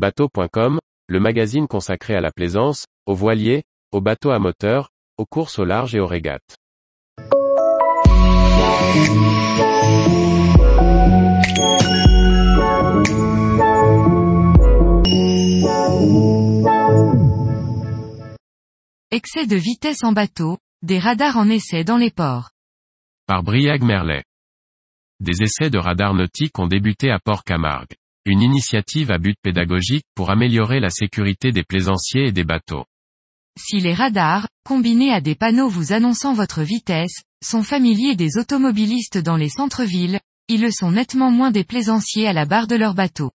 Bateau.com, le magazine consacré à la plaisance, aux voiliers, aux bateaux à moteur, aux courses au large et aux régates. Excès de vitesse en bateau, des radars en essai dans les ports. Par Briag Merlet. Des essais de radars nautiques ont débuté à Port-Camargue. Une initiative à but pédagogique pour améliorer la sécurité des plaisanciers et des bateaux. Si les radars, combinés à des panneaux vous annonçant votre vitesse, sont familiers des automobilistes dans les centres-villes, ils le sont nettement moins des plaisanciers à la barre de leur bateau.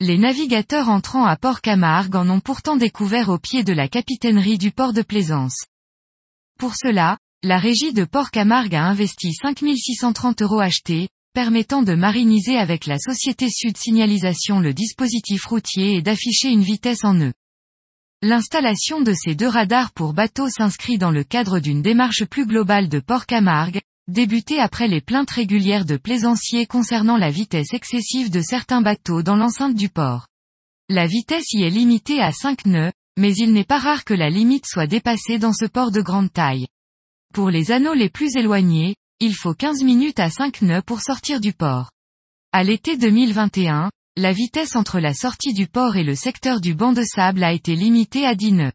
Les navigateurs entrant à Port-Camargue en ont pourtant découvert au pied de la capitainerie du port de Plaisance. Pour cela, la régie de Port-Camargue a investi 5630 euros achetés, permettant de mariniser avec la société Sud Signalisation le dispositif routier et d'afficher une vitesse en nœud. L'installation de ces deux radars pour bateaux s'inscrit dans le cadre d'une démarche plus globale de Port-Camargue, débutée après les plaintes régulières de plaisanciers concernant la vitesse excessive de certains bateaux dans l'enceinte du port. La vitesse y est limitée à 5 nœuds, mais il n'est pas rare que la limite soit dépassée dans ce port de grande taille. Pour les anneaux les plus éloignés, il faut 15 minutes à 5 nœuds pour sortir du port. À l'été 2021, la vitesse entre la sortie du port et le secteur du banc de sable a été limitée à 10 nœuds.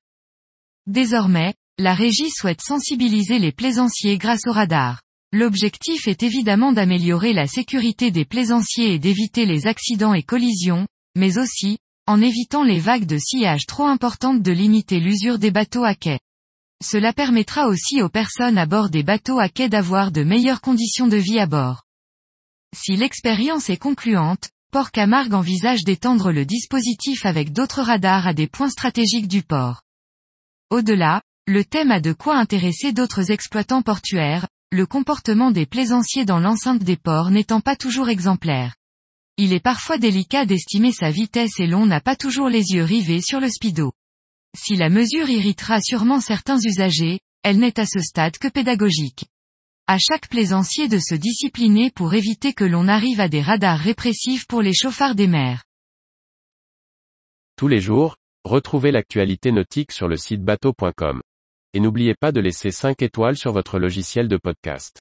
Désormais, la régie souhaite sensibiliser les plaisanciers grâce au radar. L'objectif est évidemment d'améliorer la sécurité des plaisanciers et d'éviter les accidents et collisions, mais aussi, en évitant les vagues de sillage trop importantes de limiter l'usure des bateaux à quai. Cela permettra aussi aux personnes à bord des bateaux à quai d'avoir de meilleures conditions de vie à bord. Si l'expérience est concluante, Port Camargue envisage d'étendre le dispositif avec d'autres radars à des points stratégiques du port. Au-delà, le thème a de quoi intéresser d'autres exploitants portuaires, le comportement des plaisanciers dans l'enceinte des ports n'étant pas toujours exemplaire. Il est parfois délicat d'estimer sa vitesse et l'on n'a pas toujours les yeux rivés sur le speedo. Si la mesure irritera sûrement certains usagers, elle n'est à ce stade que pédagogique. À chaque plaisancier de se discipliner pour éviter que l'on arrive à des radars répressifs pour les chauffards des mers. Tous les jours, retrouvez l'actualité nautique sur le site bateau.com et n'oubliez pas de laisser 5 étoiles sur votre logiciel de podcast.